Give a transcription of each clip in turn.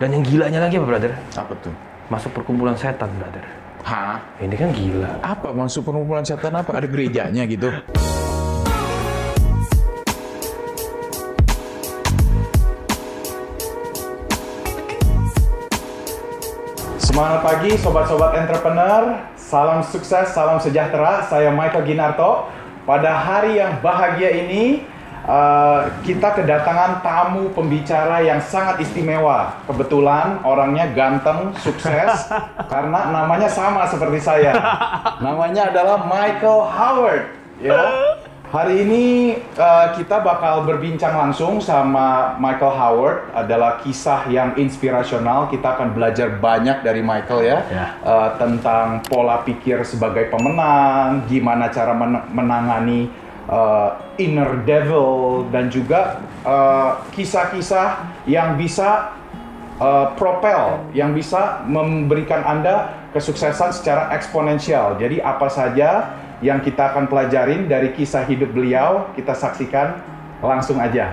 Dan yang gilanya lagi apa, brother? Apa tuh? Masuk perkumpulan setan, brother. Hah? Ini kan gila. Apa masuk perkumpulan setan apa? Ada gerejanya gitu? Semangat pagi sobat-sobat entrepreneur. Salam sukses, salam sejahtera. Saya Michael Ginarto. Pada hari yang bahagia ini uh, kita kedatangan tamu pembicara yang sangat istimewa. Kebetulan orangnya ganteng, sukses karena namanya sama seperti saya. Namanya adalah Michael Howard. Ya. Hari ini uh, kita bakal berbincang langsung sama Michael Howard. Adalah kisah yang inspirasional. Kita akan belajar banyak dari Michael ya, Ya. Uh, tentang pola pikir sebagai pemenang, gimana cara men- menangani uh, inner devil dan juga uh, kisah-kisah yang bisa uh, propel, yang bisa memberikan Anda kesuksesan secara eksponensial. Jadi apa saja yang kita akan pelajarin dari kisah hidup beliau, kita saksikan langsung aja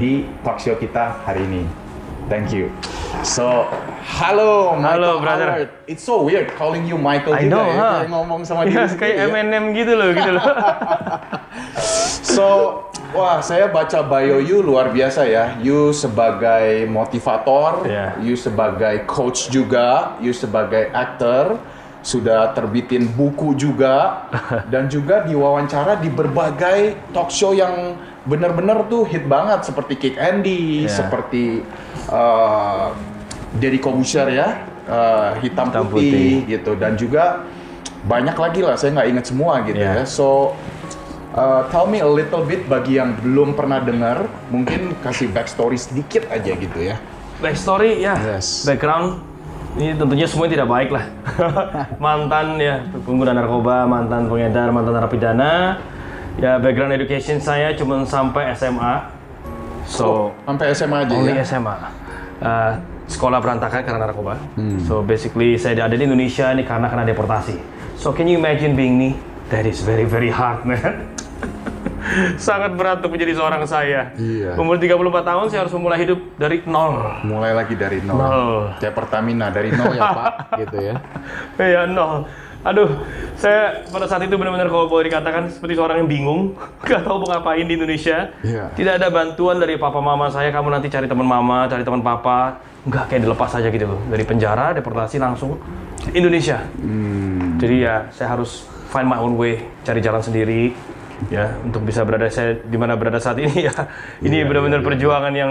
di talk show kita hari ini. Thank you. So, halo, Michael brother. Howard. It's so weird calling you Michael I juga know, ya, huh? kayak ngomong sama Ya, sendiri kayak ya. M&M gitu loh, gitu loh. So, wah saya baca bio you luar biasa ya. You sebagai motivator, Yeah. you sebagai coach juga, you sebagai actor, sudah terbitin buku juga, dan juga diwawancara di berbagai talk show yang benar-benar tuh hit banget seperti Kick Andy, Yeah. seperti uh, Deddy Kobusier ya, uh, hitam, Hitam putih, gitu, dan juga banyak lagi lah. Saya nggak inget semua gitu Yeah. ya. So Uh, tell me a little bit bagi yang belum pernah dengar, mungkin kasih backstory sedikit aja gitu ya. Backstory, ya. Yes. Background, ini tentunya semuanya tidak baik lah. mantan ya, pengguna narkoba, mantan pengedar, mantan narapidana. Ya, background education saya cuma sampai SMA. So, Sampai SMA aja Only ya. SMA. Uh, sekolah berantakan karena narkoba. So basically saya ada di Indonesia ini karena kena deportasi. So can you imagine being me? That is very very hard man. Sangat berat untuk menjadi seorang saya. Iya. Umur 34 tahun saya harus memulai hidup dari nol. Mulai lagi dari nol. Nol. Kayak Pertamina dari nol ya Pak, gitu ya. Ya nol. Aduh, saya pada saat itu benar-benar kalau boleh dikatakan seperti seorang yang bingung, nggak tahu mau ngapain di Indonesia. Iya. Tidak ada bantuan dari papa mama saya, kamu nanti cari teman mama, cari teman papa. Nggak kayak dilepas aja gitu loh. Dari penjara, deportasi langsung Indonesia. Hmm. Jadi ya saya harus find my own way, cari jalan sendiri ya untuk bisa berada saya di mana berada saat ini ya. Ini Iya, benar-benar iya, iya. perjuangan yang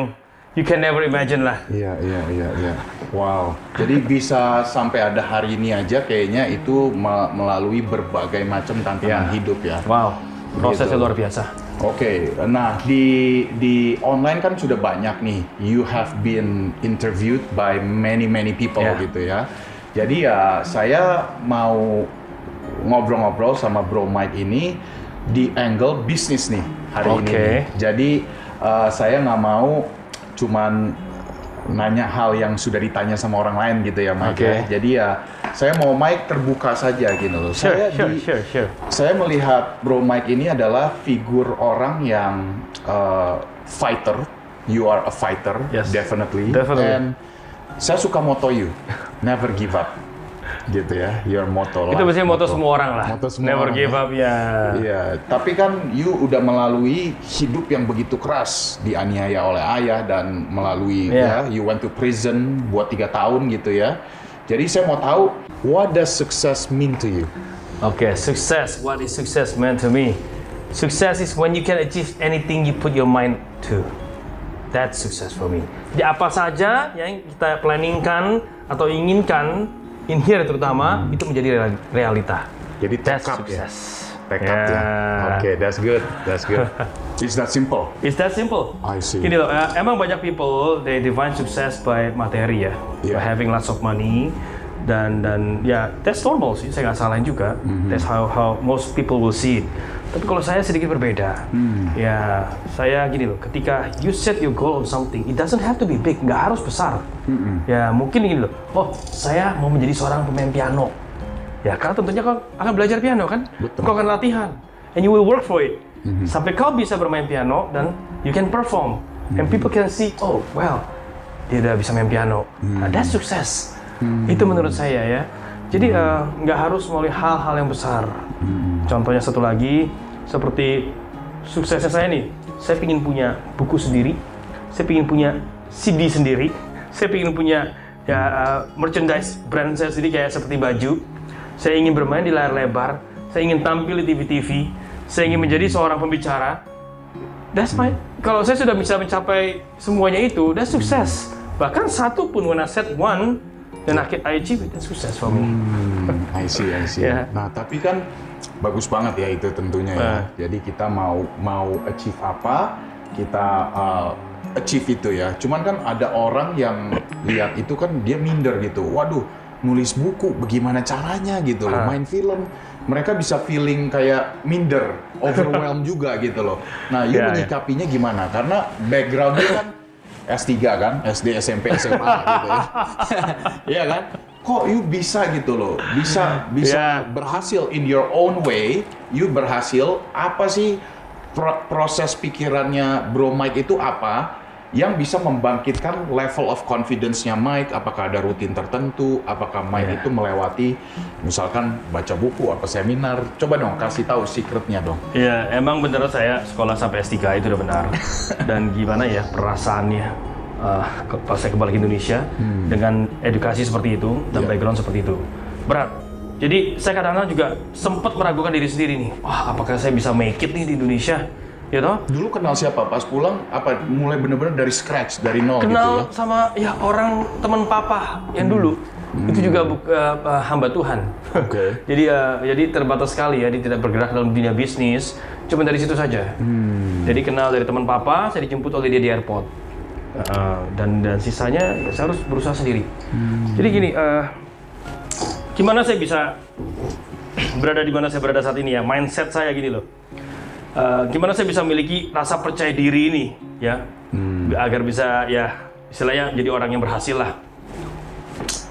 you can never imagine lah. Iya, iya, iya, iya. Wow. Jadi bisa sampai ada hari ini aja kayaknya itu me- melalui berbagai macam tantangan Iya. hidup ya. Wow, prosesnya Gitu. luar biasa. Oke, nah di di online kan sudah banyak nih. You have been interviewed by many many people Yeah. gitu ya. Jadi ya saya mau ngobrol-ngobrol sama Bro Mike ini di angle bisnis nih hari ini. Oke. nih. Jadi uh, saya nggak mau cuman nanya hal yang sudah ditanya sama orang lain gitu ya Mike. Oke. ya. Jadi ya saya mau Mike terbuka saja gitu loh. Sure, saya sure, di- sure, sure. saya melihat Bro Mike ini adalah figur orang yang uh, fighter. You are a fighter, Yes. definitely. Definitely. And saya suka moto you, never give up, gitu ya. Your motto lah. Itu biasanya moto semua orang lah. Moto semua Never orang, give ya. up ya. Iya, tapi kan you udah melalui hidup yang begitu keras, dianiaya oleh ayah dan melalui Iya. ya, you went to prison buat tiga tahun gitu ya. Jadi saya mau tahu, what does success mean to you? Okay, success. What is success meant to me? Success is when you can achieve anything you put your mind to. That's success for me. Jadi apa saja yang kita planningkan atau inginkan in here terutama itu menjadi real- realita. Jadi That's tekad ya. success. tekad ya. Yeah. Oke, that's good, that's good. It's that simple. It's that simple. I see. Gini loh, eh, emang banyak people they define success by materi ya, Yeah. by having lots of money dan dan ya that's normal sih, saya nggak salahin juga. Mm-hmm. That's how how most people will see it. Tapi kalau saya sedikit berbeda, Mm. ya saya gini loh, ketika you set your goal on something, it doesn't have to be big, nggak harus besar. Ya mungkin gini loh, oh saya mau menjadi seorang pemain piano. Ya karena tentunya kau akan belajar piano kan, Betul. kau akan latihan, and you will work for it. Sampai kau bisa bermain piano dan you can perform, and people can see, oh well, dia udah bisa main piano. Nah, that's success. Itu menurut saya ya. Jadi eh, nggak harus melalui hal-hal yang besar. Contohnya satu lagi, seperti suksesnya saya nih, saya ingin punya buku sendiri, saya ingin punya CD sendiri, saya ingin punya ya uh, merchandise brand saya sendiri kayak seperti baju. Saya ingin bermain di layar lebar, saya ingin tampil di TV-TV, saya ingin menjadi seorang pembicara. That's my, kalau saya sudah bisa mencapai semuanya itu, that's success. Bahkan satu pun when I set one, dan akhir I achieve it, that's success for me. Hmm, I see, I see. Ya. Nah, tapi kan bagus banget ya itu tentunya ya. Ah. Jadi kita mau mau achieve apa, kita uh, achieve itu ya. Cuman kan ada orang yang lihat itu kan dia minder gitu. Waduh, nulis buku bagaimana caranya gitu loh, Ah. main film. Mereka bisa feeling kayak minder, overwhelmed juga gitu loh. Nah, you Ya, ya. menyikapinya gimana? Karena backgroundnya kan S3 kan, SD, SMP, SMA gitu ya. Iya kan? Kok you bisa gitu loh? Bisa bisa Ya. berhasil in your own way, you berhasil apa sih pro- proses pikirannya Bro Mike itu apa yang bisa membangkitkan level of confidence-nya Mike? Apakah ada rutin tertentu? Apakah Mike Ya. itu melewati misalkan baca buku apa seminar? Coba dong kasih tahu secretnya dong. Ya, emang bener saya sekolah sampai S3 itu udah benar. Dan gimana ya perasaannya uh, ke- pas saya kembali ke Indonesia dengan edukasi seperti itu dan Iya. background seperti itu. Berat. Jadi saya kadang-kadang juga sempat meragukan diri sendiri nih. Wah, apakah saya bisa make it nih di Indonesia? Ya toh? Dulu kenal siapa? Pas pulang apa mulai bener-bener dari scratch, dari nol gitu ya? Kenal sama ya orang teman papa yang dulu. Itu juga uh, hamba Tuhan. Oke. jadi uh, jadi terbatas sekali ya, dia tidak bergerak dalam dunia bisnis. Cuma dari situ saja. Jadi kenal dari teman papa, saya dijemput oleh dia di airport. Uh, dan dan sisanya ya, saya harus berusaha sendiri. Jadi gini, uh, gimana saya bisa berada di mana saya berada saat ini ya? Mindset saya gini loh. Uh, gimana saya bisa memiliki rasa percaya diri ini ya agar bisa ya istilahnya jadi orang yang berhasil lah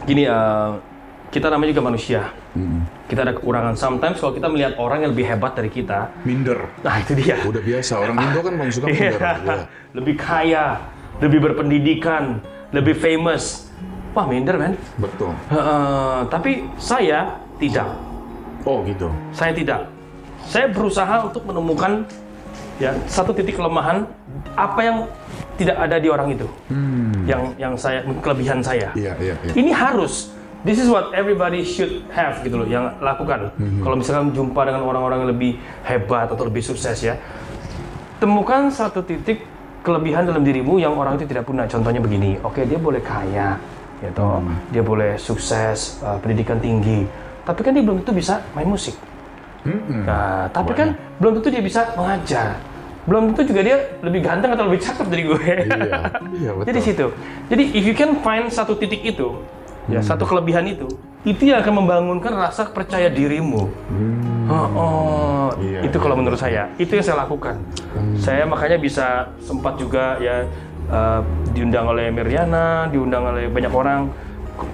gini uh, kita namanya juga manusia kita ada kekurangan sometimes kalau kita melihat orang yang lebih hebat dari kita Minder. nah itu dia Udah biasa orang Indo kan paling suka minder. Iya. Iya. lebih kaya lebih berpendidikan lebih famous wah minder men Betul. Uh, tapi saya tidak Oh gitu. saya tidak. Saya berusaha untuk menemukan ya satu titik kelemahan apa yang tidak ada di orang itu. Yang yang saya kelebihan saya. Iya iya iya. Ini harus This is what everybody should have gitu loh yang lakukan. Kalau misalkan jumpa dengan orang-orang yang lebih hebat atau lebih sukses ya, temukan satu titik kelebihan dalam dirimu yang orang itu tidak punya. Contohnya begini, oke dia boleh kaya, gitu, dia boleh sukses, uh, pendidikan tinggi, tapi kan dia belum tentu bisa main musik. Mm-mm. Nah, tapi kan belum tentu dia bisa mengajar. Belum tentu juga dia lebih ganteng atau lebih cakep dari gue. Iya, iya betul. Jadi situ. Jadi if you can find satu titik itu, ya satu kelebihan itu, itu yang akan membangunkan rasa percaya dirimu. Oh, oh. Iya, itu iya, kalau menurut saya, itu yang saya lakukan. Saya makanya bisa sempat juga ya eh, diundang oleh Meriana, diundang oleh banyak orang.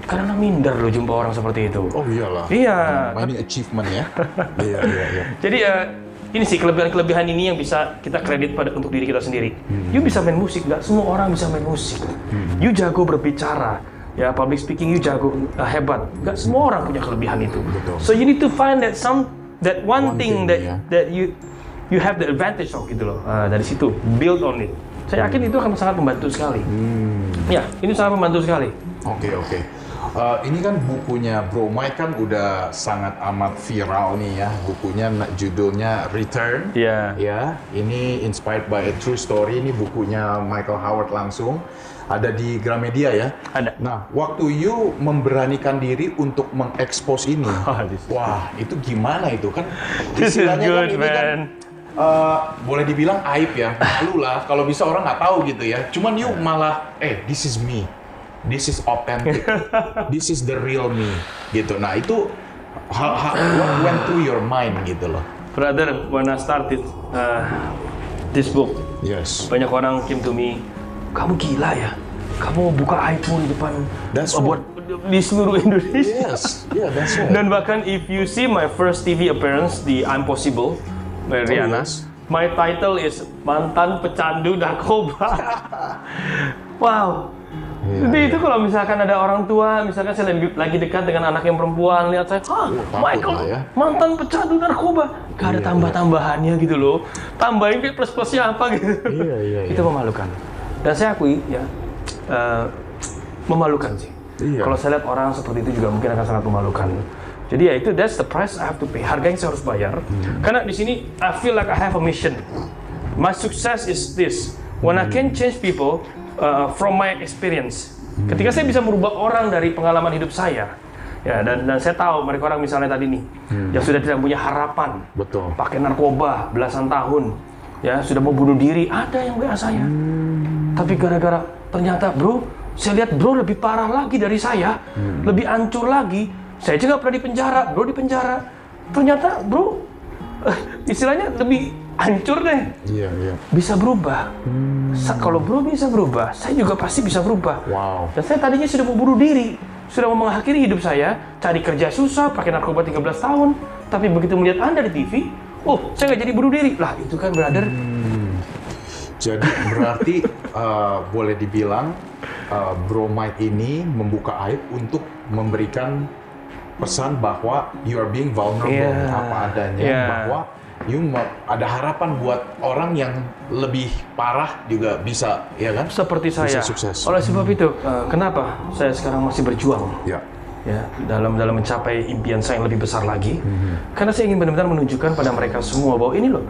Karena minder loh jumpa orang seperti itu. Oh iyalah. Iya. Ini achievement ya. iya iya iya. Jadi eh, ini sih kelebihan-kelebihan ini yang bisa kita kredit pada untuk diri kita sendiri. You bisa main musik, nggak semua orang bisa main musik. You jago berbicara, ya public speaking you jago eh, hebat. Nggak semua orang punya kelebihan itu. Betul. So you need to find that some that one, One thing, thing, that ya. that you you have the advantage of gitu loh. Ah, dari situ build on it. Saya yakin itu akan sangat membantu sekali. Ya, ini sangat membantu sekali. Oke oke. Uh, ini kan bukunya Bro Mike kan udah sangat amat viral nih ya. Bukunya judulnya Return. Iya. Ya, ini inspired by a true story. Ini bukunya Michael Howard langsung. Ada di Gramedia ya. Ada. Nah, waktu you memberanikan diri untuk mengekspos ini, Oh, wah itu gimana itu kan? This is istilahnya good, ini kan, man. eh, boleh dibilang aib ya, malu lah kalau bisa orang nggak tahu gitu ya. Cuman you malah, eh this is me, this is authentic, this is the real me gitu. Nah itu ha- ha- what went through your mind gitu loh. Brother, when I started uh, this book, Yes. banyak orang came to me, kamu gila ya? Kamu buka iPhone di depan That's oh, buat di seluruh Indonesia. Yes, yeah that's right. Dan bahkan if you see my first TV appearance di I'm Possible, by Rihanna, yes. my title is mantan pecandu narkoba. wow. Iya, Jadi itu kalau misalkan ada orang tua, misalkan saya lagi, lagi dekat dengan anak yang perempuan, lihat saya, ah, Michael, ya." mantan pecandu narkoba. Gak ada Iya, tambah-tambahannya gitu loh. Tambahin kayak plus-plusnya apa gitu. Iya, iya, Itu memalukan. Dan saya akui ya, eh, memalukan sih. Iya. Kalau saya lihat orang seperti itu juga mungkin akan sangat memalukan. Jadi ya itu that's the price I have to pay. Harga yang saya harus bayar. Hmm. Karena di sini I feel like I have a mission. My success is this. When I can change people uh, from my experience. Ketika saya bisa merubah orang dari pengalaman hidup saya. Ya dan dan saya tahu mereka orang misalnya tadi nih yang sudah tidak punya harapan. Betul. Pakai narkoba belasan tahun. Ya, sudah mau bunuh diri. Ada yang WA saya. Tapi gara-gara ternyata bro, saya lihat bro lebih parah lagi dari saya, lebih hancur lagi. Saya juga pernah di penjara, bro di penjara. Ternyata bro, istilahnya lebih hancur deh. Iya, iya. Bisa berubah. Sa- kalau bro bisa berubah, saya juga pasti bisa berubah. Wow. Dan saya tadinya sudah mau bunuh diri, sudah mau mengakhiri hidup saya, cari kerja susah, pakai narkoba 13 tahun. Tapi begitu melihat Anda di TV, oh, saya nggak jadi bunuh diri. Lah, itu kan brother, Jadi berarti eh, boleh dibilang eh, Bro Mike ini membuka aib untuk memberikan pesan bahwa you are being vulnerable Iya. apa adanya Iya. bahwa you ada harapan buat orang yang lebih parah juga bisa ya kan? seperti Bisa saya. sukses. Oleh sebab itu, eh, kenapa saya sekarang masih berjuang Ya. ya dalam dalam mencapai impian saya yang lebih besar lagi? Mhm. Karena saya ingin benar-benar menunjukkan pada mereka semua bahwa ini loh,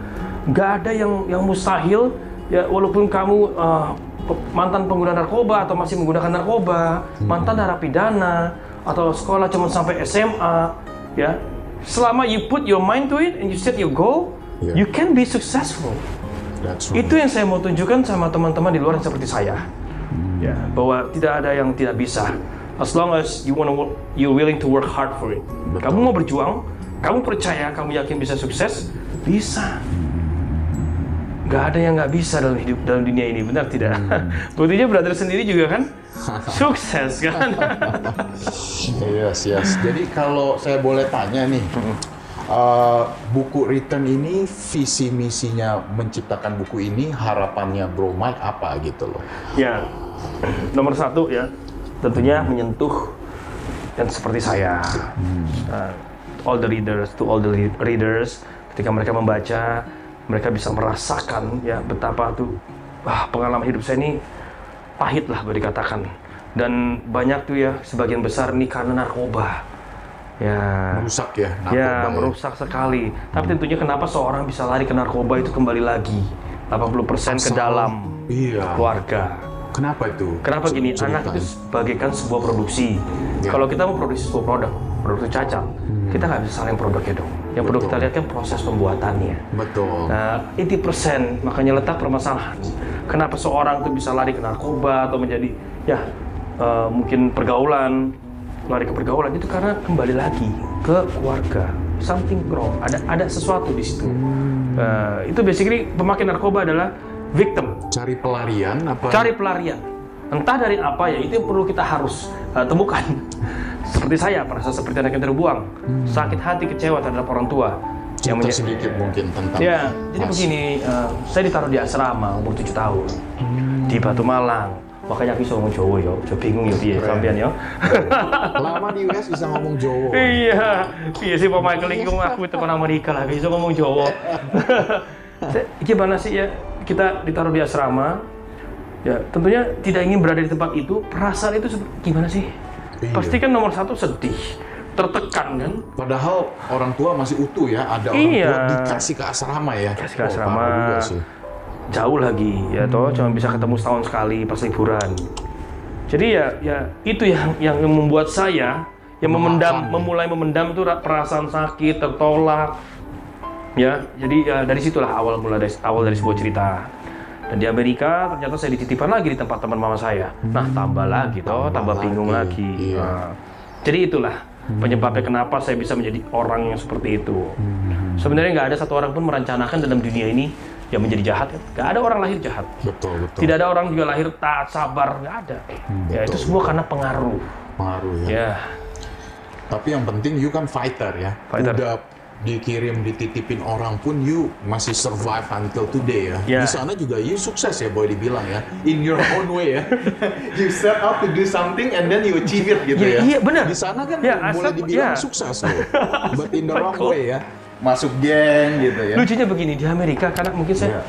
nggak ada yang yang mustahil. Ya walaupun kamu pe- mantan pengguna narkoba atau masih menggunakan narkoba, Mhm. mantan narapidana atau sekolah cuma sampai SMA, ya. Selama you put your mind to it and you set your goal, Yeah. you can be successful. That's right. Itu yang saya mau tunjukkan sama teman-teman di luar yang seperti saya. Ya, bahwa tidak ada yang tidak bisa. As long as you wanna work, you're willing to work hard for it. Betul. Kamu mau berjuang, kamu percaya, kamu yakin bisa sukses, bisa. Gak ada yang nggak bisa dalam hidup dalam dunia ini, benar tidak? Buktinya brother sendiri juga kan sukses kan? Yes, yes. Jadi kalau saya boleh tanya nih, uh, buku Return ini visi misinya menciptakan buku ini harapannya Bro Mike apa gitu loh? ya, nomor satu ya, tentunya menyentuh yang seperti saya. Uh, all the readers, to all the re- readers, ketika mereka membaca, mereka bisa merasakan ya betapa tuh ah, pengalaman hidup saya ini pahit lah boleh dikatakan. Dan banyak tuh ya, sebagian besar nih karena narkoba. Ya, Merusak ya narkoba ya ya. merusak sekali. Tapi tentunya kenapa seorang bisa lari ke narkoba itu kembali lagi 80% ke dalam Iya. keluarga. Kenapa itu? Kenapa gini? Ceritain. Anak itu bagaikan sebuah produksi. Ya. Kalau kita mau produksi sebuah produk, produk itu cacat, kita nggak bisa salahin produknya dong. Yang perlu Betul. kita lihat kan proses pembuatannya. Betul. Nah, 80% makanya letak permasalahan. Kenapa seorang itu bisa lari ke narkoba atau menjadi ya eh, mungkin pergaulan, lari ke pergaulan itu karena kembali lagi ke keluarga. Something wrong. Ada ada sesuatu di situ. Eh, itu basically pemakai narkoba adalah victim Cari pelarian apa? cari pelarian entah dari apa ya itu yang perlu kita harus uh, temukan seperti saya merasa seperti anak yang terbuang sakit hati kecewa terhadap orang tua yang menye- sedikit mungkin tentang ya jadi Mas. begini uh, saya ditaruh di asrama umur 7 tahun. Di Batu Malang. Makanya aku bisa ngomong Jawa ya. Saya bingung ya piye Keren. sampean ya. Lama di US bisa ngomong Jawa. iya. Piye sih Pak Michael iki ngomong aku tekan Amerika lah bisa ngomong Jawa. Gimana sih ya? Kita ditaruh di asrama. Ya tentunya tidak ingin berada di tempat itu. Perasaan itu seperti gimana sih? Iya. pasti kan nomor satu sedih tertekan kan Padahal orang tua masih utuh ya, ada orang Iya. tua dikasih ke asrama ya. Kasih ke asrama. juga sih. jauh lagi ya toh Hmm. cuma bisa ketemu setahun sekali pas liburan jadi ya ya itu yang yang membuat saya yang memendam Memaafkan, ya. memulai memendam itu ra- perasaan sakit tertolak ya jadi ya, dari situlah awal mula dari awal dari sebuah cerita dan di Amerika ternyata saya dititipkan lagi di tempat teman mama saya nah tambah lagi toh Hmm. Tambah tambah bingung lagi, lagi iya. Nah, jadi itulah penyebabnya kenapa saya bisa menjadi orang yang seperti itu sebenarnya nggak ada satu orang pun merencanakan dalam dunia ini yang menjadi jahat kan? nggak ada orang lahir jahat Betul, betul. tidak ada orang juga lahir taat sabar nggak ada ya itu betul. semua karena pengaruh Pengaruh ya. ya Tapi yang penting you kan fighter ya. Fighter. Udah dikirim, dititipin orang pun you masih survive until today ya. Ya. Di sana juga you sukses ya boleh dibilang ya. In your own way ya. You set out to do something and then you achieve it gitu Iya, ya. iya, benar. Di sana kan Ya, boleh dibilang ya. sukses loh. But in the wrong way ya. Masuk geng gitu ya. lucunya begini di Amerika karena mungkin saya Iya.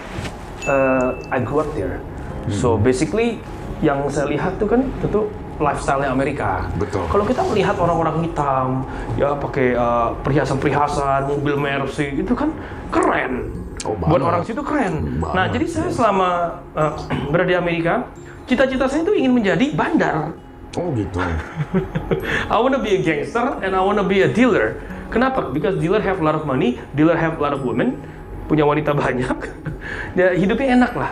uh, I grew up there so basically yang saya lihat tuh kan tentu lifestyle-nya Amerika Betul. kalau kita melihat orang-orang hitam ya pakai uh, perhiasan-perhiasan mobil Mercy itu kan keren Oh, buat orang situ keren Banget, nah jadi saya selama uh, berada di Amerika cita-cita saya itu ingin menjadi bandar Oh gitu. I wanna be a gangster and I wanna be a dealer. Kenapa? Because dealer have a lot of money, dealer have a lot of women, punya wanita banyak, ya hidupnya enak lah.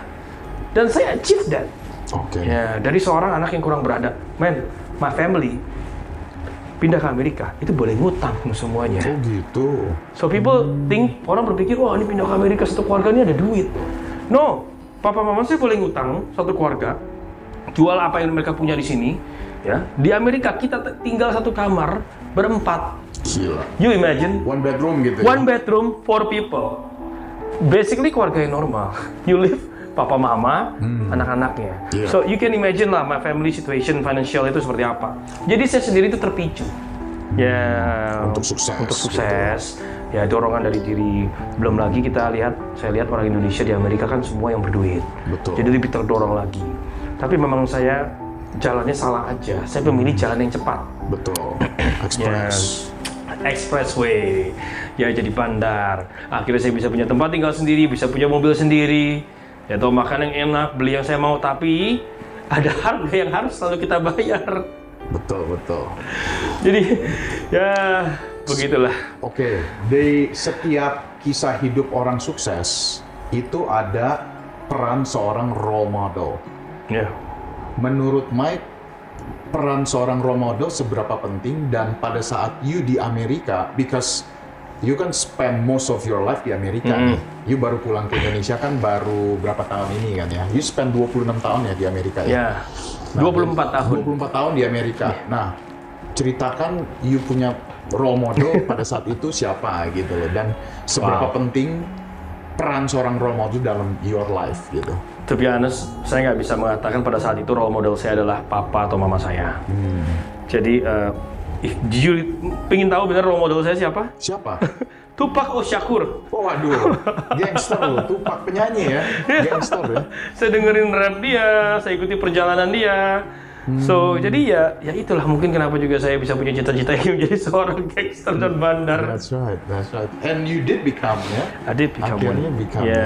Dan saya achieve that. Oke. Ya dari seorang anak yang kurang beradab, man, my family pindah ke Amerika itu boleh ngutang semuanya. Oh gitu. So people think orang berpikir wah ini pindah ke Amerika satu keluarga ini ada duit. No, papa mama saya boleh ngutang satu keluarga, jual apa yang mereka punya di sini. Ya, di Amerika kita tinggal satu kamar berempat. Gila. You imagine One bedroom gitu one ya. bedroom four people. Basically keluarga yang normal. You live papa mama, anak-anaknya. Iya. So you can imagine lah my family situation financial itu seperti apa. Jadi saya sendiri itu terpicu. Ya Untuk sukses, Untuk sukses. Ya dorongan dari diri. Belum lagi kita lihat, saya lihat orang Indonesia di Amerika kan semua yang berduit. Betul. Jadi lebih terdorong lagi. Tapi memang saya jalannya salah aja. Saya memilih jalan yang cepat. Betul. Express. Expressway. Ya jadi bandar. Akhirnya saya bisa punya tempat tinggal sendiri, bisa punya mobil sendiri. Ya atau makan yang enak, beli yang saya mau, tapi ada harga yang harus selalu kita bayar. Betul, betul. Jadi ya begitulah. Oke, di setiap kisah hidup orang sukses itu ada peran seorang role model. Ya. Menurut Mike, peran seorang role model seberapa penting dan pada saat you di Amerika, because you kan spend most of your life di Amerika Mm-hmm. nih. You baru pulang ke Indonesia kan baru berapa tahun ini kan ya? You spend 26 tahun ya di Amerika ya? Ya. 24 tahun. 24 tahun di Amerika. Nah, ceritakan you punya role model pada saat itu siapa gitu loh dan seberapa Wow. penting peran seorang role model dalam your life gitu. To be honest, saya nggak bisa mengatakan pada saat itu role model saya adalah papa atau mama saya. Jadi, eh, if you pengen tahu benar role model saya siapa? Siapa? Tupac Shakur. Oh waduh, gangster loh, Tupac penyanyi ya, gangster ya. saya dengerin rap dia, saya ikuti perjalanan dia. So, jadi ya, ya itulah mungkin kenapa juga saya bisa punya cita-cita ingin menjadi seorang gangster dan bandar. That's right, that's right. And you did become ya. I did become Akhirnya one. become. Ya. ya.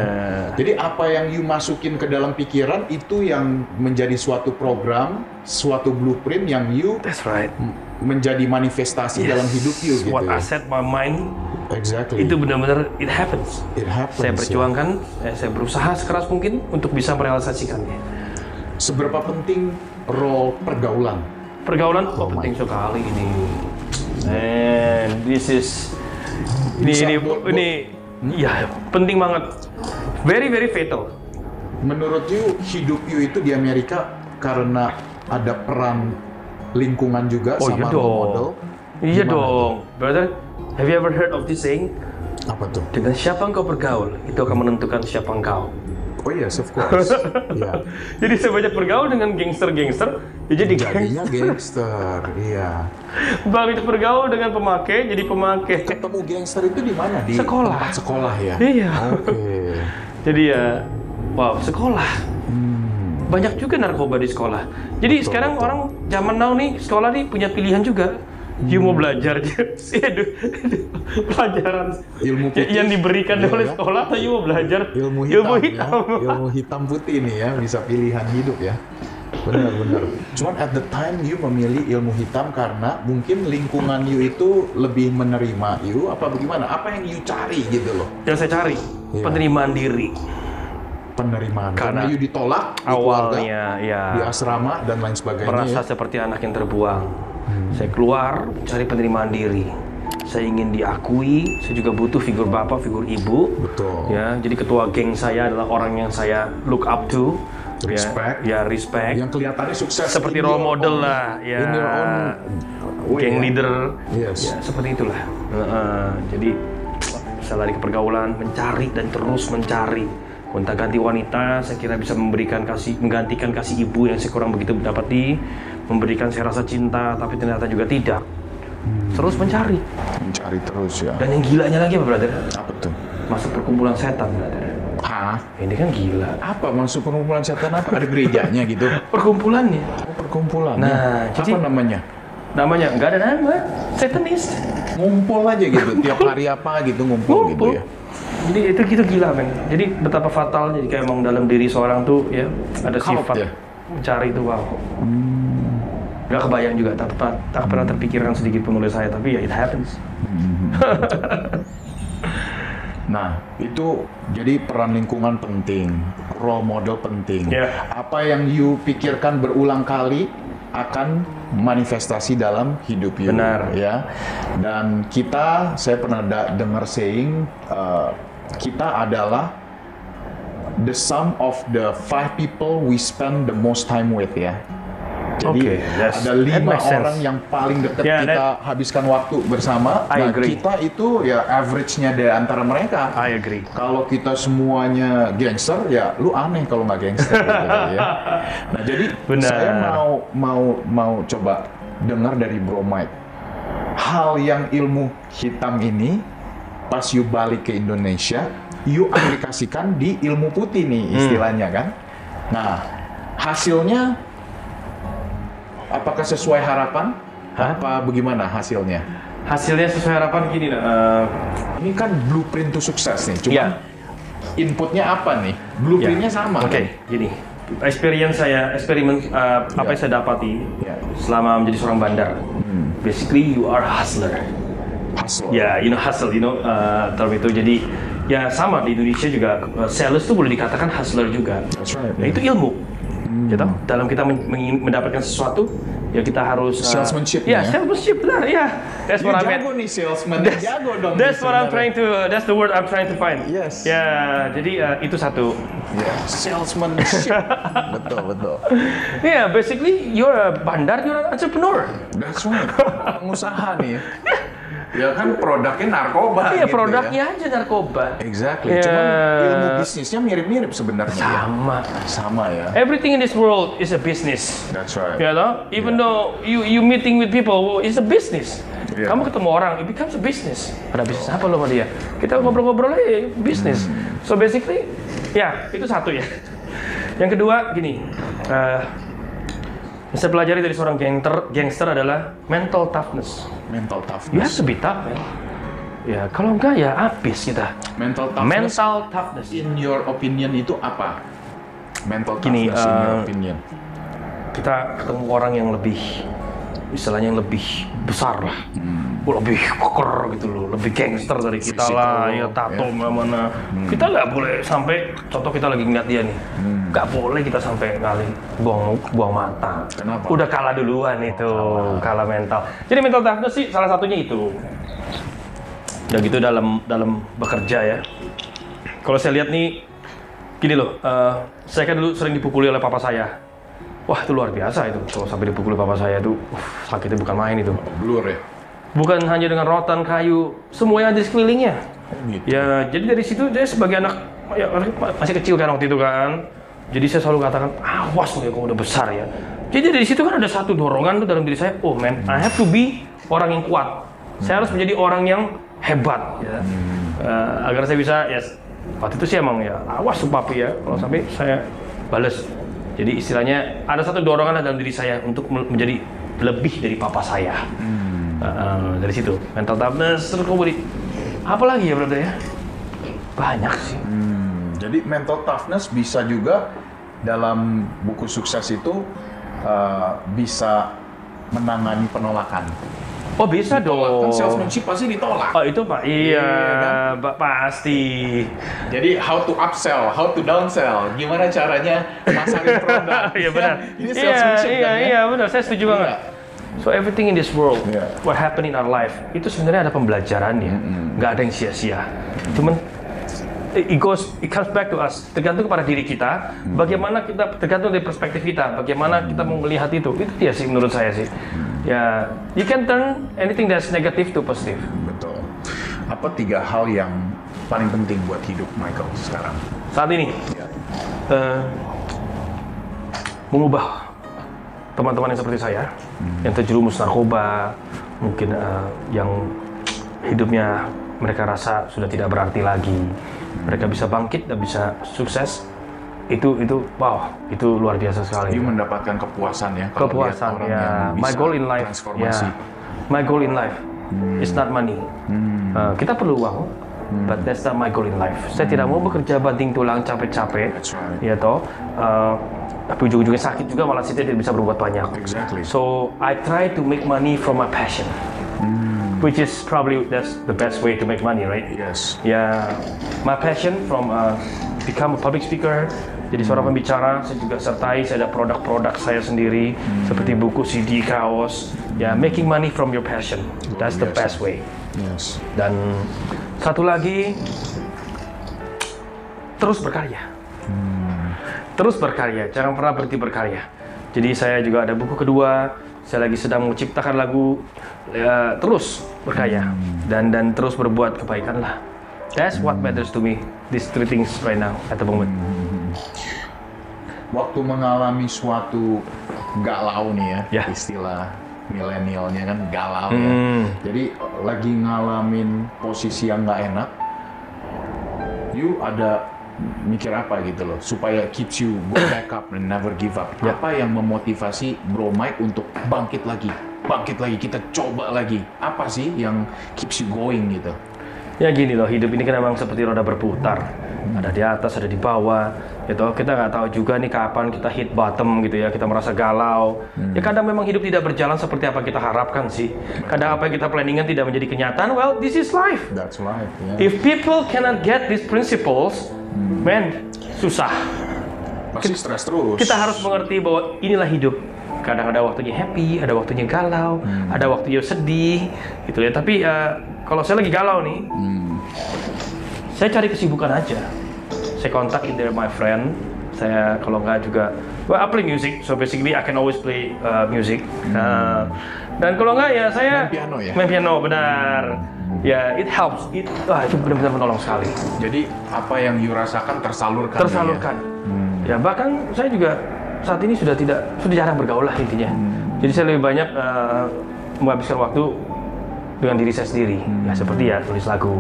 Jadi apa yang you masukin ke dalam pikiran itu yang menjadi suatu program, suatu blueprint yang you That's right. menjadi manifestasi dalam hidup you gitu What ya. I set my mind Exactly. itu benar-benar it happens. It happens. Saya ya. perjuangkan, eh, saya berusaha sekeras mungkin untuk bisa merealisasikannya. Seberapa penting role pergaulan? Pergaulan oh, penting sekali ini. And this is ini Bisa ini buat- ini ya penting banget. Very very fatal. Menurut you hidup you itu di Amerika karena ada peran lingkungan juga Oh sama iya dong. model? Iya Gimana dong. Brother, have you ever heard of this saying? Apa tuh? Dengan siapa engkau bergaul, itu akan menentukan siapa engkau. Oh yes, of course. ya. Jadi saya banyak bergaul dengan gangster-gangster, ya jadi Jadinya gangster. gangster, iya. Banyak bergaul dengan pemakai, jadi pemakai. Ketemu gangster itu di mana? Di Sekolah. tempat sekolah ya? Iya. Oke. Jadi ya, wow, sekolah. banyak juga narkoba di sekolah. Jadi sekarang orang zaman now nih sekolah nih punya pilihan juga. You mau belajar pelajaran Ilmu putih. yang diberikan Iya, oleh ya. sekolah atau you mau belajar ilmu hitam, ilmu hitam. Ya. ilmu hitam putih nih ya bisa pilihan hidup ya benar benar cuman at the time you memilih ilmu hitam karena mungkin lingkungan you itu lebih menerima you apa bagaimana apa yang you cari gitu loh Yang saya cari Iya. penerimaan diri. Penerimaan karena, Karena you ditolak di keluarga, Awalnya ya di asrama dan lain sebagainya merasa ya. seperti anak yang terbuang. Saya keluar mencari penerimaan diri. Saya ingin diakui, saya juga butuh figur bapak, figur ibu. betul Ya, jadi ketua geng saya adalah orang yang saya look up to. Ya, Respect. Ya, respect. yang kelihatannya sukses seperti role model own- lah, ya. in your own way, Geng ya. leader. Yes. Ya, seperti itulah. Heeh, jadi saya lari ke pergaulan, mencari dan terus mencari. Gonta ganti wanita, saya kira bisa memberikan kasih, menggantikan kasih ibu yang saya kurang begitu dapati, memberikan saya rasa cinta, tapi ternyata juga tidak. Terus mencari. mencari terus ya Dan yang gilanya lagi apa, brother? apa tuh Masuk perkumpulan setan, brother. Hah? Ini kan gila. apa masuk perkumpulan setan apa ada gerejanya gitu Perkumpulannya. Oh, perkumpulan Nah, apa jadi- namanya Namanya nggak ada nama, satanis. ngumpul aja gitu tiap hari apa gitu ngumpul, gitu Ngumpul. ya Jadi itu gitu gila men. Jadi betapa fatalnya jika emang dalam diri seorang tuh ya ada Cult sifat ya? mencari itu wow. Gak kebayang juga, tak, tak, tak pernah terpikirkan sedikit pun oleh saya, tapi ya it happens. nah itu jadi peran lingkungan penting role model penting Ya. apa yang you pikirkan berulang kali akan manifestasi dalam hidup you Benar. ya dan kita saya pernah dengar saying uh, kita adalah the sum of the five people we spend the most time with ya jadi Oke, that's- ada that lima sense. orang yang paling dekat Yeah, kita habiskan waktu bersama I nah agree. kita itu ya average-nya dari antara mereka I agree. kalau kita semuanya gangster ya lu aneh kalau nggak gangster gitu ya. Nah jadi Benar. saya mau mau mau coba dengar dari Bro Mike hal yang ilmu hitam ini pas you balik ke Indonesia you aplikasikan di ilmu putih nih Hmm. istilahnya kan. Nah hasilnya apakah sesuai harapan? Hah? Apa bagaimana hasilnya? Hasilnya sesuai harapan gini, eh, Ini kan blueprint to sukses nih. Cuma Iya. inputnya apa nih? Blueprintnya ya. sama. Oke, kan? gini. Experience saya, eksperimen eh, apa Ya. yang saya dapati Ya. selama menjadi seorang bandar. Basically you are hustler. Hustle. Ya, you know hustle, you know uh, term itu. Jadi ya sama di Indonesia juga uh, sales tuh boleh dikatakan hustler juga. That's right, Nah, yeah. itu ilmu. Gitu. Dalam kita men- mendapatkan sesuatu, ya kita harus uh, Salesmanship Ya, ya? salesmanship benar, ya. That's You what I meant. jago nih salesman. That's, jago dong. that's what I'm trying to. That's the word I'm trying to find. Yes. Ya, jadi uh, itu satu. Yeah. Salesmanship. betul betul. Yeah, basically you're a bandar, you're an entrepreneur. That's right. Pengusaha nih. ya kan produknya narkoba. Iya, gitu produknya Ya. aja narkoba. Exactly. Ya. Cuman ilmu bisnisnya mirip-mirip sebenarnya. ya. Sama. Sama ya. Everything in this world is a business. That's right. You know, even Yeah. though you you meeting with people, it's a business. Yeah. Kamu ketemu orang, it becomes a business. Ada bisnis apa lo sama dia? Kita ngobrol-ngobrol aja, business. Hmm. So basically, ya itu satu ya. Yang kedua gini, eh, yang saya pelajari dari seorang gangster, gangster adalah mental toughness. Mental You have toughness. to be tough, man. Ya, kalau enggak ya habis kita. Mental toughness. Mental toughness. In your opinion itu apa? Mental Gini, toughness in your uh, opinion. kita ketemu orang yang lebih istilahnya yang lebih besar lah Hmm. Lebih keker gitu loh lebih gangster dari kita Physical, lah ya tato ya. mana. Mana kita nggak boleh sampai contoh kita lagi ngeliat dia nih. Nggak boleh kita sampai kali buang buang mata. Kenapa? udah kalah duluan itu kalah mental. Jadi mental toughness sih salah satunya itu. Dan gitu dalam dalam bekerja ya. Kalau saya lihat nih gini loh eh, saya kan dulu sering dipukuli oleh papa saya. Wah itu luar biasa itu. Kalau sampai dipukuli papa saya tuh uh, sakitnya bukan main itu. Blur ya. Bukan hanya dengan rotan kayu, semuanya ada di sekelilingnya. Gitu. Ya jadi dari situ dia sebagai anak ya, masih kecil kan waktu itu kan. Jadi saya selalu katakan awas loh ya kamu udah besar ya. Jadi dari situ kan ada satu dorongan tuh dalam diri saya. Oh man, I have to be orang yang kuat. Saya harus menjadi orang yang hebat. Ya. Eh, agar saya bisa ya waktu itu sih emang ya awas tuh papi ya kalau sampai saya bales Jadi istilahnya ada satu dorongan dalam diri saya untuk me- menjadi lebih dari papa saya. Uh, uh, dari situ mental toughness terus kemudian apa lagi ya brother ya? Banyak sih. Hmm, jadi mental toughness bisa juga dalam buku sukses itu uh, bisa menangani penolakan. Oh bisa dong. Kan salesmanship pasti ditolak. Oh itu pak, iya, Iya, Pak, pasti. Jadi how to upsell, how to downsell, gimana caranya masarin produk. Iya benar. Ini Iya salesmanship iya kan ya? iya benar. Saya setuju banget. Iya. So everything in this world, Iya. what happen in our life, itu sebenarnya ada pembelajarannya. Nggak ada yang sia-sia. Cuman it goes, it comes back to us. Tergantung kepada diri kita. Bagaimana kita tergantung dari perspektif kita. Bagaimana kita mau melihat itu. Itu dia sih menurut saya sih. Ya, you can turn anything that's negative to positive. Betul. Apa tiga hal yang paling penting buat hidup Michael sekarang? Saat ini, Ya. eh, mengubah teman-teman yang seperti saya yang terjerumus narkoba mungkin eh, yang hidupnya mereka rasa sudah tidak berarti lagi. Mereka bisa bangkit dan bisa sukses. Itu itu wow itu luar biasa sekali. You mendapatkan kepuasan ya. kepuasan orang ya. yang my goal in life ya. My goal in life is not money. Eh, kita perlu uang but that's not my goal in life. Saya tidak mau bekerja banting tulang capek-capek. Right. ya toh. Eh, tapi ujung-ujungnya sakit juga malah saya tidak bisa berbuat banyak Exactly. so I try to make money from my passion which is probably that's the best way to make money right Yes. Ya, my passion from uh, become a public speaker, jadi seorang pembicara, saya juga sertai, saya ada produk-produk saya sendiri, seperti buku, CD, kaos. Ya, making money from your passion, that's the biasa. best way. Yes. Dan satu lagi, terus berkarya. Terus berkarya, jangan pernah berhenti berkarya. Jadi saya juga ada buku kedua, saya lagi sedang menciptakan lagu, ya, terus berkarya dan dan terus berbuat kebaikan lah. That's what matters to me. These three things right now at the moment. Waktu mengalami suatu galau nih ya, Ya. istilah milenialnya kan galau ya. Hmm. Jadi lagi ngalamin posisi yang nggak enak, you ada mikir apa gitu loh supaya keeps you go back up and never give up. Ya. Apa yang memotivasi Bro Mike untuk bangkit lagi, bangkit lagi kita coba lagi. Apa sih yang keeps you going gitu? Ya gini loh, hidup ini kan memang seperti roda berputar. Ada di atas, ada di bawah. Gitu. Kita nggak tahu juga nih kapan kita hit bottom gitu ya. Kita merasa galau. Ya kadang memang hidup tidak berjalan seperti apa kita harapkan sih. Kadang apa yang kita planningan tidak menjadi kenyataan. Well, this is life. That's life. Ya. If people cannot get these principles, man, susah. Pasti stres terus. Kita harus mengerti bahwa inilah hidup. Kadang ada waktunya happy, ada waktunya galau, ada waktunya sedih, gitu ya. Tapi eh, kalau saya lagi galau nih, saya cari kesibukan aja. Saya kontak either my friend, saya kalau nggak juga, well, I play music, so basically I can always play uh, music. Nah, dan kalau nggak ya saya Main piano ya? Main piano, benar. Ya, it helps. It, wah, itu benar-benar menolong sekali. Jadi apa yang you rasakan tersalurkan. Tersalurkan. Ya, bahkan saya juga saat ini sudah tidak sudah jarang bergaul lah intinya. Jadi saya lebih banyak uh, menghabiskan waktu dengan diri saya sendiri. Ya seperti ya tulis lagu,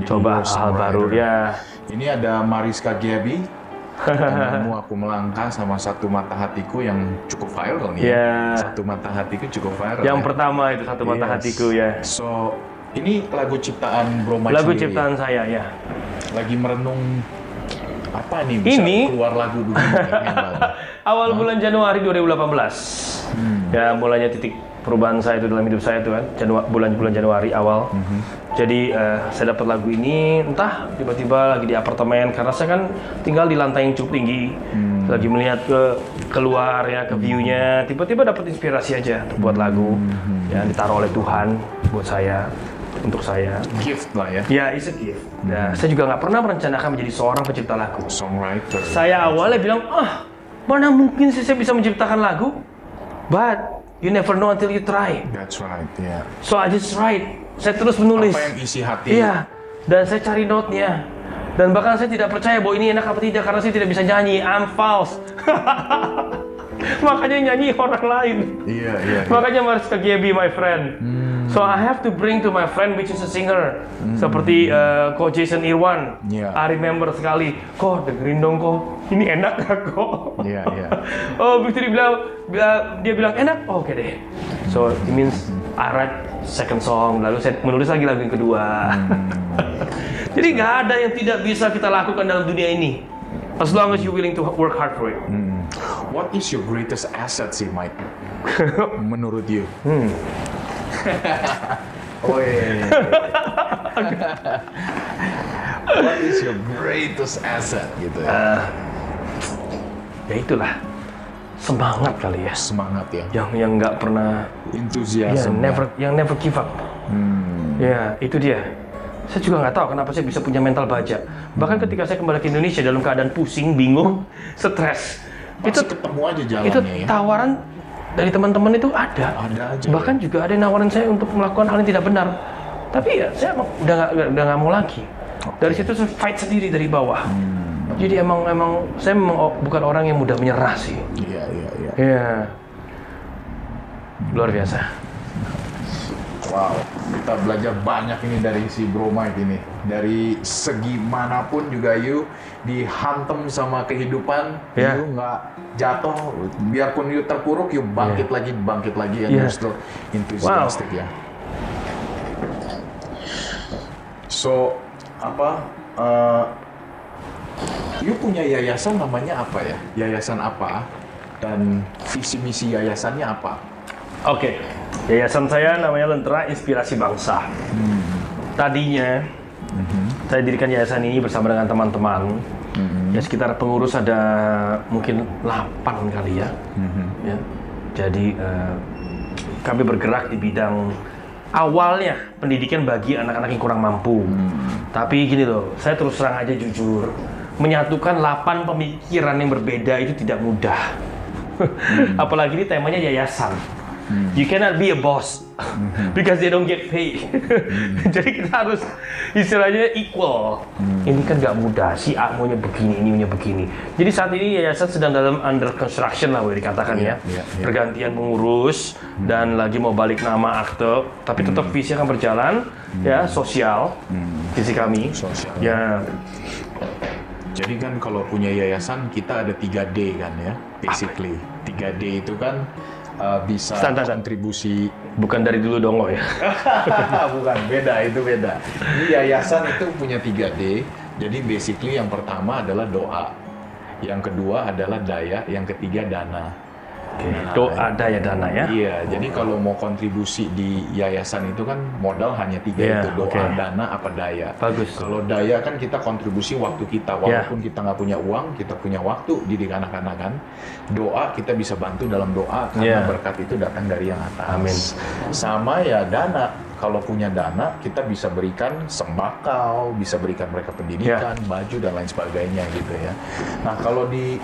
Jadi coba hal baru ya. Ini ada Mariska Gaby. Kamu aku melangkah sama satu mata hatiku yang cukup viral nih. Ya. Satu mata hatiku cukup viral. Yang ya. pertama itu satu mata Yes. hatiku ya. So ini lagu ciptaan Bro Mike Lagu sendiri ciptaan saya ya. Lagi merenung apa nih bisa Ini- keluar lagu begini. Awal bulan Januari 2018. Ya mulainya titik perubahan saya itu dalam hidup saya itu kan Janua- bulan bulan Januari awal. Jadi eh, saya dapat lagu ini entah tiba-tiba lagi di apartemen karena saya kan tinggal di lantai yang cukup tinggi. Lagi melihat ke keluar ya ke view-nya, tiba-tiba dapat inspirasi aja untuk buat lagu yang ditaruh oleh Tuhan buat saya untuk saya. Gift lah ya. Ya, it's a gift. Nah, saya juga nggak pernah merencanakan menjadi seorang pencipta lagu Songwriter. saya awalnya bilang, ah mana mungkin sih saya bisa menciptakan lagu? But you never know until you try. That's right, ya. So I just write. Saya terus menulis. Apa yang isi hati? Iya. Dan saya cari notnya. Dan bahkan saya tidak percaya bahwa ini enak apa tidak karena saya tidak bisa nyanyi. I'm false. Makanya nyanyi orang lain. Iya, iya. iya. Makanya Mariska Gaby, my friend. Hmm. So I have to bring to my friend which is a singer seperti uh, Ko Jason Irwan. Yeah. I remember sekali. Kok dengerin dong kok. Ini enak gak kok? Iya, iya. oh begitu dia bilang, bila- dia bilang enak. Oh, Oke deh. So it means I write second song. Lalu saya menulis lagi lagu yang kedua. Jadi nggak ada yang tidak bisa kita lakukan dalam dunia ini. As long as you willing to work hard for it. What is your greatest asset sih, Mike? Menurut you? Woi. What is your greatest asset gitu ya? Ya itulah semangat kali ya. Semangat ya, Yang yang nggak pernah ya enthusiasm. ya. never yang never give up. Ya itu dia. Saya juga nggak tahu kenapa saya bisa punya mental baja. Bahkan ketika saya kembali ke Indonesia dalam keadaan pusing, bingung, stres, itu ketemu aja itu jalannya ya. Dari teman-teman itu ada. Ada aja. Bahkan juga ada yang nawarin saya untuk melakukan hal yang tidak benar. Tapi ya saya emang udah nggak udah nggak mau lagi. Dari situ saya fight sendiri dari bawah. Hmm. Jadi emang emang saya memang o- bukan orang yang mudah menyerah sih. Iya, iya, iya. Iya. Luar biasa. Wow, kita belajar banyak ini dari si Bro Mike ini. Dari segi mana pun juga you dihantam sama kehidupan, Ya. you nggak jatuh. Biarpun you terpuruk, you bangkit lagi, bangkit lagi, and Ya. you're still enthusiastic ya. So, apa? eh, you punya yayasan namanya apa ya? Yayasan apa? Dan visi misi yayasannya apa? Oke. Yayasan saya namanya Lentera Inspirasi Bangsa. Tadinya saya dirikan yayasan ini bersama dengan teman-teman. Ya sekitar pengurus ada mungkin 8 kali ya. ya. Jadi eh, kami bergerak di bidang awalnya pendidikan bagi anak-anak yang kurang mampu. Tapi gini loh, saya terus terang aja jujur, menyatukan 8 pemikiran yang berbeda itu tidak mudah. Apalagi ini temanya yayasan. You cannot be a boss because they don't get paid. Jadi kita harus istilahnya equal. Ini kan nggak mudah. Si A maunya begini, ini maunya begini. Jadi saat ini yayasan sedang dalam under construction lah boleh dikatakan Iya, ya. iya, iya. Pergantian pengurus dan lagi mau balik nama akte. Tapi tetap visi akan berjalan ya sosial. Visi kami. Sosial. Ya Jadi kan kalau punya yayasan kita ada 3D kan ya, basically. 3D itu kan uh, bisa Standar. kontribusi bukan dari dulu dongo ya. bukan beda itu beda. Ini yayasan itu punya 3D. Jadi basically yang pertama adalah doa. Yang kedua adalah daya, yang ketiga dana. Nah, Doa daya dana ya. Iya, jadi kalau mau kontribusi di yayasan itu kan modal hanya tiga Iya, itu doa, oke. dana, apa daya. Bagus. Kalau daya kan kita kontribusi waktu kita, Iya. walaupun kita nggak punya uang, kita punya waktu didik anak-anak kan. Doa kita bisa bantu dalam doa karena Iya. berkat itu datang dari yang atas. Amin. Sama ya dana. Kalau punya dana, kita bisa berikan sembakau, bisa berikan mereka pendidikan, Iya. baju dan lain sebagainya gitu ya. Nah kalau di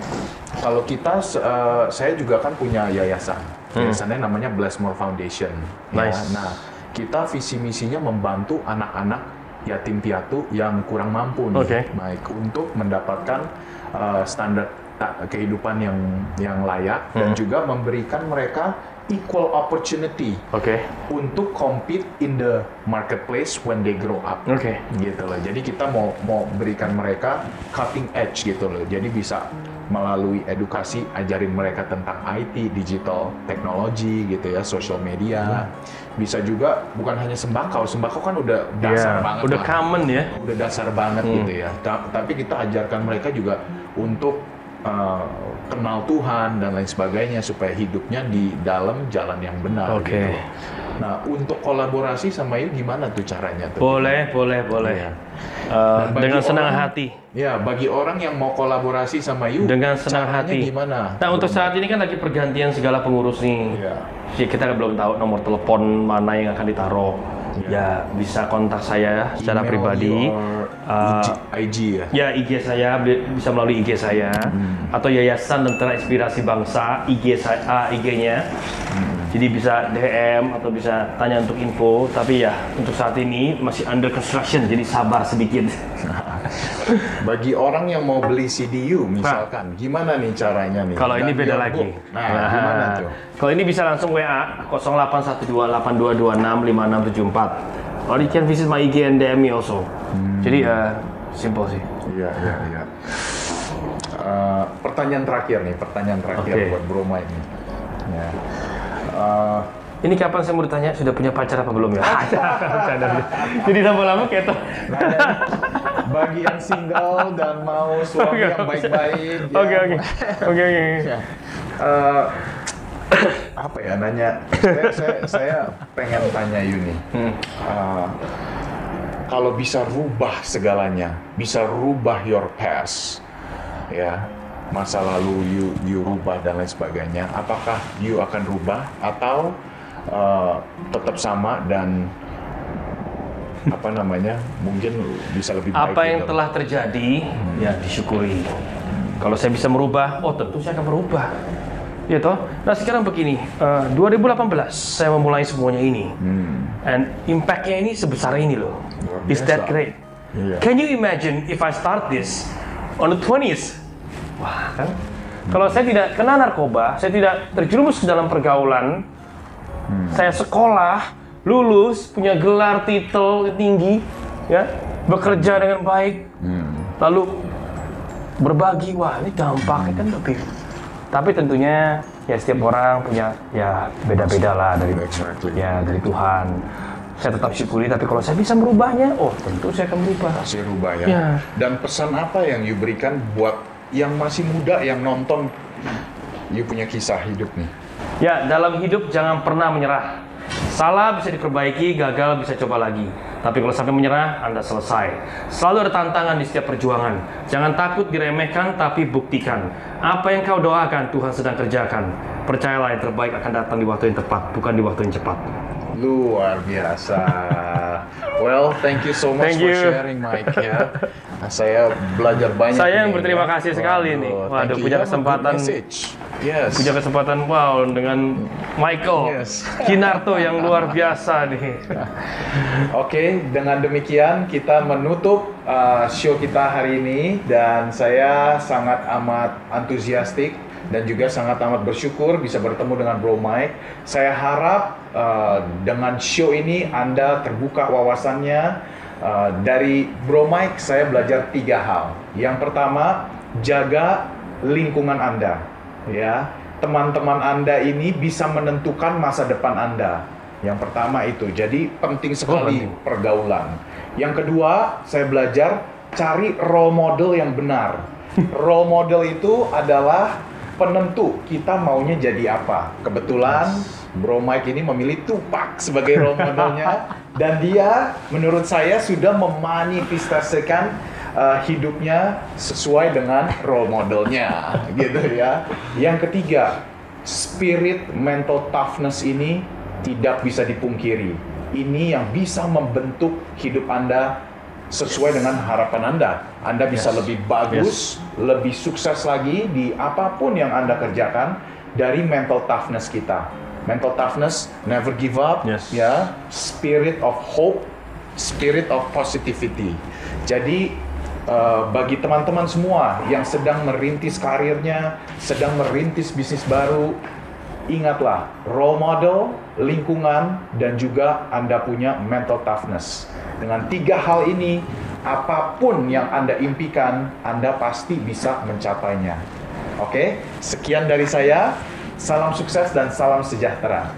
kalau kita eh, saya juga kan punya yayasan. Yayasannya namanya Blessmore Foundation. ya. Hmm. Nice. Nah kita visi misinya membantu anak-anak yatim piatu yang kurang mampu nih, Oke. baik untuk mendapatkan eh, standar ta- kehidupan yang yang layak dan Hmm. juga memberikan mereka equal opportunity Oke. untuk compete in the marketplace when they grow up Oke. gitu loh. Jadi kita mau mau berikan mereka cutting edge gitu loh. Jadi bisa melalui edukasi ajarin mereka tentang IT, digital technology gitu ya, social media. Bisa juga bukan hanya sembakau, sembakau kan udah dasar Iya, banget udah lah. common ya. Udah dasar banget Hmm. gitu ya. Ta- tapi kita ajarkan mereka juga untuk uh, kenal Tuhan dan lain sebagainya supaya hidupnya di dalam jalan yang benar Oke. gitu. Nah, untuk kolaborasi sama you gimana tuh caranya tuh? Boleh, boleh, boleh. Dan bagi dengan senang orang- hati. Ya, bagi orang yang mau kolaborasi sama you, Dengan senang hati. gimana? Nah, untuk saat ini kan lagi pergantian segala pengurus nih. Iya. Ya, kita belum tahu nomor telepon mana yang akan ditaruh. Ya, bisa kontak saya secara Email pribadi. Eh, IG, ya. Ya, IG saya bi- bisa melalui IG saya atau Yayasan Lentera Inspirasi Bangsa IG saya ah, IG-nya. Jadi bisa DM atau bisa tanya untuk info. Tapi ya untuk saat ini masih under construction, jadi sabar sedikit. Bagi orang yang mau beli CDU misalkan, gimana nih caranya nih? Kalau ini beda lagi. book. Nah, gimana tuh? Kalau ini bisa langsung WA 081282265674. Or you can visit my IG and DM me also. Hmm. Jadi uh, simple sih. Iya, iya, iya. Eh, pertanyaan terakhir nih, pertanyaan terakhir Oke. buat Bro Mike nih. Ya. Eh, Ini kapan saya mau ditanya sudah punya pacar apa belum ya? Jadi lama-lama kayak tuh. bagi yang single dan mau suami yang baik-baik. ya. Oke oke oke oke. Ya. Eh, apa ya nanya? Saya, saya, saya pengen tanya Yuni. Hmm. Eh, kalau bisa rubah segalanya, bisa rubah your past, ya masa lalu you you rubah dan lain sebagainya. Apakah you akan rubah atau eh, tetap sama dan apa namanya mungkin bisa lebih baik Apa yang gitu? telah terjadi ya disyukuri. Kalau saya bisa merubah, oh tentu saya akan merubah. Ya toh. Nah sekarang begini, eh, 2018 saya memulai semuanya ini, Hmm, and impactnya ini sebesar ini loh. Luar Is that great? Iya. Can you imagine if I start this on the 20s? Wah kan? Kalau saya tidak kena narkoba, saya tidak terjerumus ke dalam pergaulan, saya sekolah, lulus, punya gelar, titel tinggi, ya, bekerja dengan baik, lalu berbagi, wah ini dampaknya kan lebih. Tapi tentunya ya setiap orang punya ya beda-beda lah dari Exactly. ya dari Tuhan. Saya tetap syukuri, tapi kalau saya bisa merubahnya, oh tentu saya akan berubah. Pasti rubah ya. Ya. Dan pesan apa yang you berikan buat yang masih muda yang nonton you punya kisah hidup nih? Ya, dalam hidup jangan pernah menyerah. Salah bisa diperbaiki, gagal bisa coba lagi. Tapi kalau sampai menyerah, Anda selesai. Selalu ada tantangan di setiap perjuangan. Jangan takut diremehkan, tapi buktikan. Apa yang kau doakan, Tuhan sedang kerjakan. Percayalah yang terbaik akan datang di waktu yang tepat, bukan di waktu yang cepat. Luar biasa. Well, thank you so much Thank for you. sharing, Mike. Ya, Nah, saya belajar banyak. Saya yang nih, berterima ya. kasih sekali nih. Waduh, Waduh, thank you. punya kesempatan-. Yes. Punya kesempatan wow dengan Michael Yes. Kinarto yang luar biasa nih. Oke, dengan demikian kita menutup uh, show kita hari ini dan saya sangat amat antusiastik dan juga sangat amat bersyukur bisa bertemu dengan Bro Mike. Saya harap uh, dengan show ini Anda terbuka wawasannya. Uh, dari Bro Mike saya belajar tiga hal. Yang pertama, jaga lingkungan Anda. Ya, teman-teman Anda ini bisa menentukan masa depan Anda. Yang pertama itu, jadi penting sekali penting. pergaulan. Yang kedua, saya belajar cari role model yang benar. role model itu adalah penentu kita maunya jadi apa. Kebetulan Bro Mike ini memilih Tupac sebagai role modelnya dan dia menurut saya sudah memanifestasikan uh, hidupnya sesuai dengan role modelnya gitu ya. Yang ketiga, spirit mental toughness ini tidak bisa dipungkiri. Ini yang bisa membentuk hidup Anda sesuai dengan harapan Anda. Anda bisa Yes. lebih bagus, lebih sukses lagi di apa pun yang Anda kerjakan dari mental toughness kita. Mental toughness, never give up, Yes. ya, spirit of hope, spirit of positivity. Jadi eh, bagi teman-teman semua yang sedang merintis karirnya, sedang merintis bisnis baru, ingatlah role model, lingkungan, dan juga Anda punya mental toughness. Dengan tiga hal ini, apa pun yang Anda impikan, Anda pasti bisa mencapainya. Oke, sekian dari saya. Salam sukses dan salam sejahtera.